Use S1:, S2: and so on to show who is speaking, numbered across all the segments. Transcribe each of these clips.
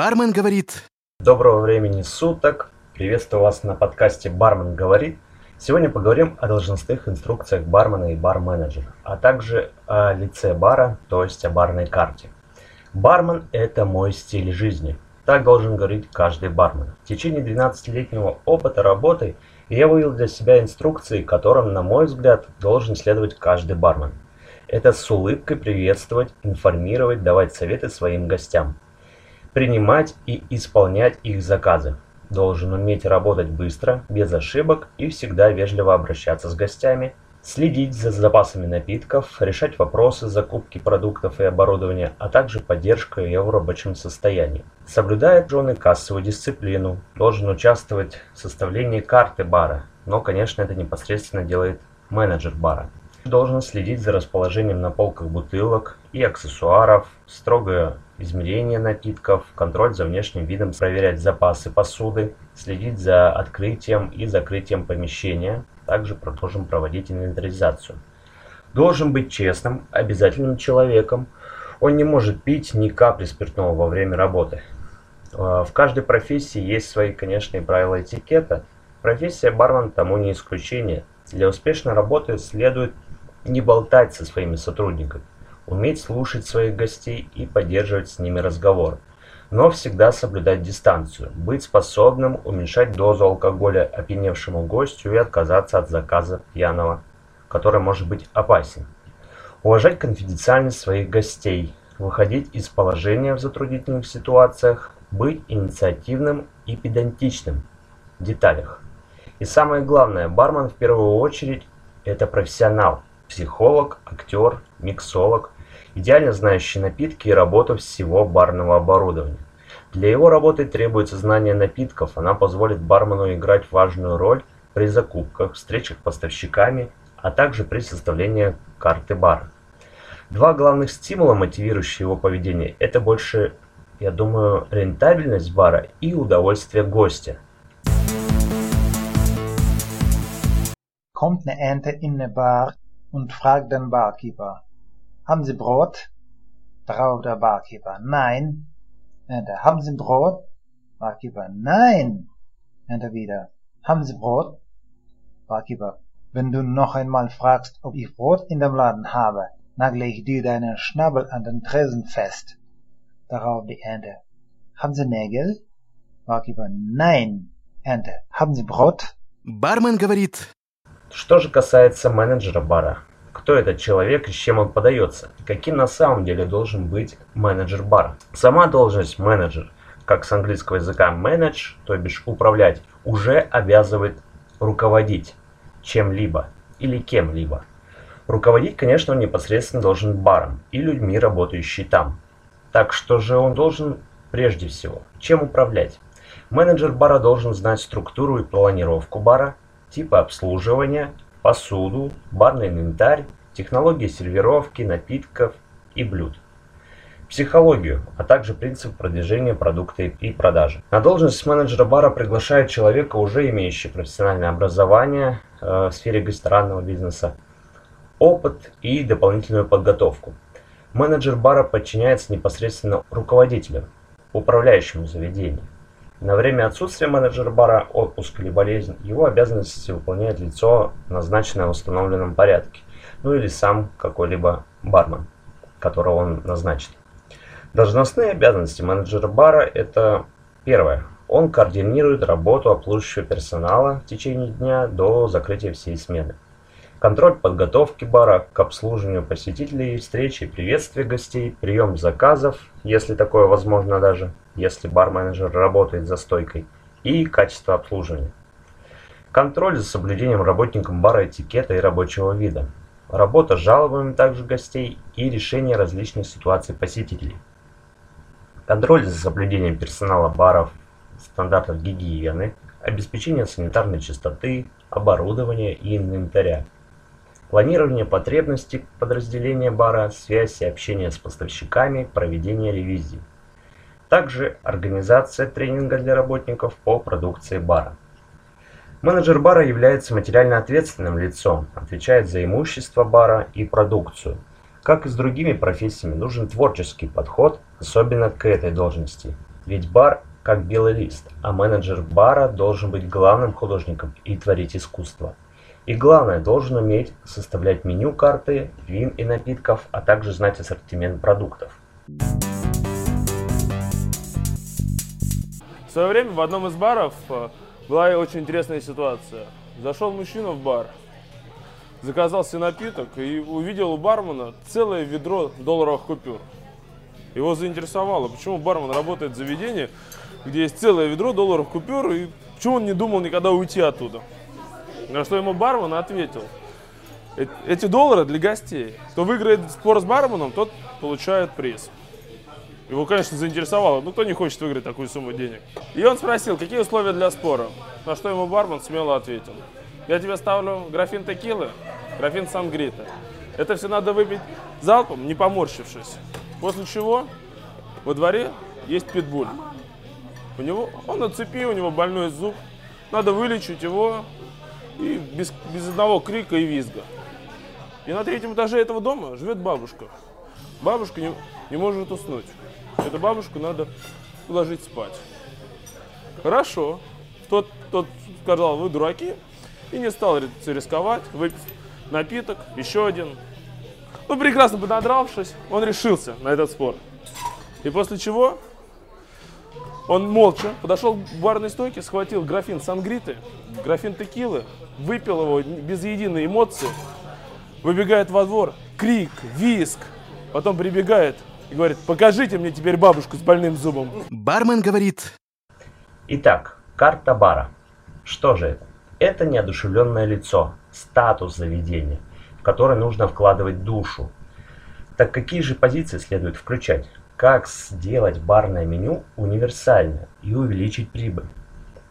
S1: Бармен говорит.
S2: Доброго времени суток. Приветствую вас на подкасте «Бармен говорит». Сегодня поговорим о должностных инструкциях бармена и бар-менеджера, а также о лице бара, то есть о барной карте. Бармен – это мой стиль жизни. Так должен говорить каждый бармен. В течение 12-летнего опыта работы я вывел для себя инструкции, которым, на мой взгляд, должен следовать каждый бармен. Это с улыбкой приветствовать, информировать, давать советы своим гостям. Принимать и исполнять их заказы. Должен уметь работать быстро, без ошибок и всегда вежливо обращаться с гостями, следить за запасами напитков, решать вопросы закупки продуктов и оборудования, а также поддержка ее в рабочем состоянии. Соблюдает он кассовую дисциплину, должен участвовать в составлении карты бара, но, конечно, это непосредственно делает менеджер бара. Должен следить за расположением на полках бутылок и аксессуаров, строгое измерение напитков, контроль за внешним видом, проверять запасы посуды, следить за открытием и закрытием помещения, также должен проводить инвентаризацию. Должен быть честным, обязательным человеком. Он не может пить ни капли спиртного во время работы. А, в каждой профессии есть свои, конечно, правила этикета. Профессия бармен тому не исключение. Для успешной работы следует не болтать со своими сотрудниками, уметь слушать своих гостей и поддерживать с ними разговор, но всегда соблюдать дистанцию, быть способным уменьшать дозу алкоголя опьяневшему гостю и отказаться от заказа пьяного, который может быть опасен. Уважать конфиденциальность своих гостей, выходить из положения в затруднительных ситуациях, быть инициативным и педантичным в деталях. И самое главное, бармен в первую очередь это профессионал – психолог, актер, миксолог, идеально знающий напитки и работу всего барного оборудования. Для его работы требуется знание напитков, она позволит бармену играть важную роль при закупках, встречах с поставщиками, а также при составлении карты бара. Два главных стимула, мотивирующие его поведение, это больше, я думаю, рентабельность бара и удовольствие гостя.
S3: Kommt eine Ente in eine Bar und fragt den Barkeeper, haben Sie Brot? Darauf der Barkeeper, nein. Enter, haben Sie Brot? Barkeeper, nein. Enter wieder, haben Sie Brot? Barkeeper, wenn du noch einmal fragst, ob ich Brot in dem Laden habe, nagle ich dir deinen Schnabel an den Tresen fest. Darauf die Ente, haben Sie Nägel? Barkeeper, nein. Ente, haben Sie Brot?
S1: Бармен говорит,
S2: Что же касается менеджера бара, кто этот человек и с чем он подается, каким на самом деле должен быть менеджер бара. Сама должность менеджер, как с английского языка manage, то бишь управлять, уже обязывает руководить чем-либо или кем-либо. Руководить, конечно, он непосредственно должен баром и людьми, работающими там. Так что же он должен прежде всего? Чем управлять? Менеджер бара должен знать структуру и планировку бара, типы обслуживания, посуду, барный инвентарь, технологии сервировки, напитков и блюд, психологию, а также принцип продвижения продукта и продажи. На должность менеджера бара приглашают человека, уже имеющего профессиональное образование э, в сфере ресторанного бизнеса, опыт и дополнительную подготовку. Менеджер бара подчиняется непосредственно руководителю, управляющему заведением. На время отсутствия менеджера бара, отпуск или болезнь, его обязанности выполняет лицо, назначенное в установленном порядке, ну или сам какой-либо бармен, которого он назначит. Должностные обязанности менеджера бара – это первое. Он координирует работу обслуживающего персонала в течение дня до закрытия всей смены. Контроль подготовки бара к обслуживанию посетителей, встречи, приветствия гостей, прием заказов, если такое возможно даже, если бар-менеджер работает за стойкой, и качество обслуживания. Контроль за соблюдением работником бара этикета и рабочего вида. Работа с жалобами также гостей и решение различных ситуаций посетителей. Контроль за соблюдением персонала баров, стандартов гигиены, обеспечение санитарной чистоты, оборудования и инвентаря планирование потребностей подразделения бара, связь и общение с поставщиками, проведение ревизий. Также организация тренинга для работников по продукции бара. Менеджер бара является материально ответственным лицом, отвечает за имущество бара и продукцию. Как и с другими профессиями, нужен творческий подход, особенно к этой должности. Ведь бар как белый лист, а менеджер бара должен быть главным художником и творить искусство. И главное, должен уметь составлять меню карты, вин и напитков, а также знать ассортимент продуктов.
S4: В свое время в одном из баров э, была очень интересная ситуация. Зашел мужчина в бар, заказал себе напиток и увидел у бармена целое ведро долларовых купюр. Его заинтересовало, почему бармен работает в заведении, где есть целое ведро долларов купюр, и почему он не думал никогда уйти оттуда. На что ему бармен ответил, эти доллары для гостей. Кто выиграет спор с барменом, тот получает приз. Его, конечно, заинтересовало, ну кто не хочет выиграть такую сумму денег. И он спросил, какие условия для спора. На что ему бармен смело ответил. Я тебе ставлю графин текилы, графин сангрита. Это все надо выпить залпом, не поморщившись. После чего во дворе есть питбуль. У него, он на цепи, у него больной зуб. Надо вылечить его и без, без одного крика и визга. И на третьем этаже этого дома живет бабушка. Бабушка не, не может уснуть. Эту бабушку надо уложить спать. Хорошо. Тот, тот сказал, вы дураки, и не стал рисковать, выпив напиток, еще один. Ну, прекрасно пододравшись, он решился на этот спор. И после чего он молча подошел к барной стойке, схватил графин сангриты, графин текилы, выпил его без единой эмоции, выбегает во двор, крик, виск, потом прибегает и говорит, покажите мне теперь бабушку с больным зубом.
S1: Бармен говорит.
S2: Итак, карта бара. Что же это? Это неодушевленное лицо, статус заведения, в который нужно вкладывать душу. Так какие же позиции следует включать? как сделать барное меню универсальным и увеличить прибыль.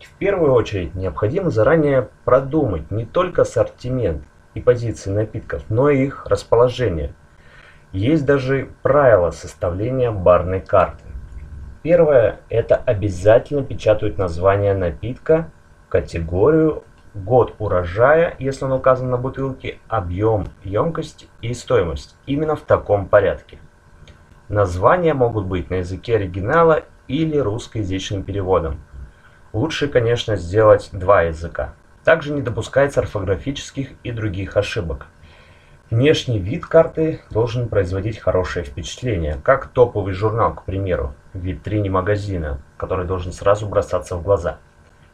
S2: В первую очередь необходимо заранее продумать не только ассортимент и позиции напитков, но и их расположение. Есть даже правила составления барной карты. Первое – это обязательно печатают название напитка, категорию, год урожая, если он указан на бутылке, объем, емкость и стоимость. Именно в таком порядке. Названия могут быть на языке оригинала или русскоязычным переводом. Лучше, конечно, сделать два языка. Также не допускается орфографических и других ошибок. Внешний вид карты должен производить хорошее впечатление, как топовый журнал, к примеру, в витрине магазина, который должен сразу бросаться в глаза.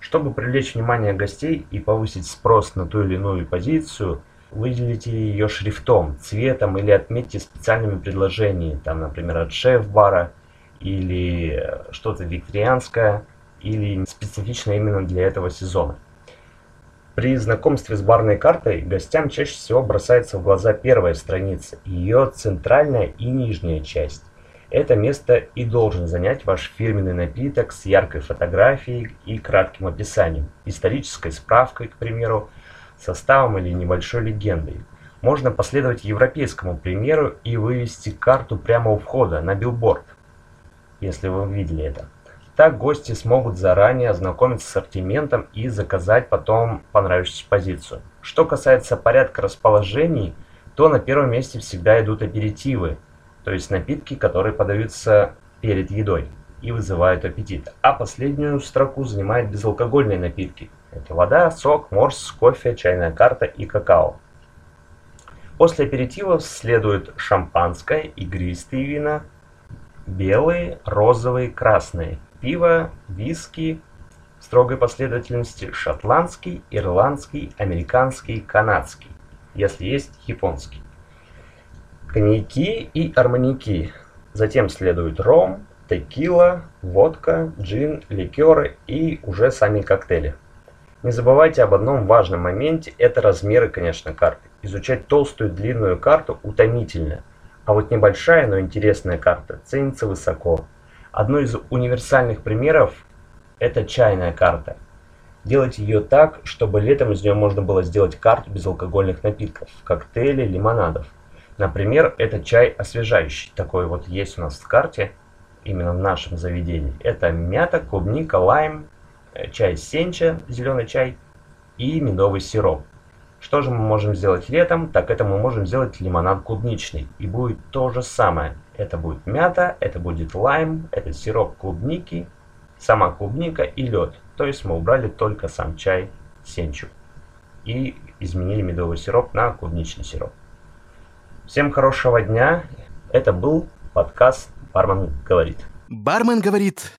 S2: Чтобы привлечь внимание гостей и повысить спрос на ту или иную позицию – выделите ее шрифтом, цветом или отметьте специальными предложениями, там, например, от шеф-бара или что-то викторианское или специфично именно для этого сезона. При знакомстве с барной картой гостям чаще всего бросается в глаза первая страница, ее центральная и нижняя часть. Это место и должен занять ваш фирменный напиток с яркой фотографией и кратким описанием, исторической справкой, к примеру, составом или небольшой легендой. Можно последовать европейскому примеру и вывести карту прямо у входа на билборд, если вы видели это. Так гости смогут заранее ознакомиться с ассортиментом и заказать потом понравившуюся позицию. Что касается порядка расположений, то на первом месте всегда идут аперитивы, то есть напитки, которые подаются перед едой и вызывают аппетит. А последнюю строку занимают безалкогольные напитки, это вода, сок, морс, кофе, чайная карта и какао. После аперитивов следует шампанское, игристые вина, белые, розовые, красные, пиво, виски, в строгой последовательности шотландский, ирландский, американский, канадский, если есть японский. Коньяки и арманьяки. Затем следует ром, текила, водка, джин, ликеры и уже сами коктейли. Не забывайте об одном важном моменте – это размеры, конечно, карты. Изучать толстую длинную карту утомительно, а вот небольшая, но интересная карта ценится высоко. Одно из универсальных примеров – это чайная карта. Делайте ее так, чтобы летом из нее можно было сделать карту безалкогольных напитков, коктейлей, лимонадов. Например, это чай освежающий. Такой вот есть у нас в карте, именно в нашем заведении. Это мята, клубника, лайм, Э, чай сенча, зеленый чай и медовый сироп. Что же мы можем сделать летом? Так это мы можем сделать лимонад клубничный. И будет то же самое. Это будет мята, это будет лайм, это сироп клубники, сама клубника и лед. То есть мы убрали только сам чай сенчу и изменили медовый сироп на клубничный сироп. Всем хорошего дня. Это был подкаст «Бармен говорит».
S1: Бармен говорит.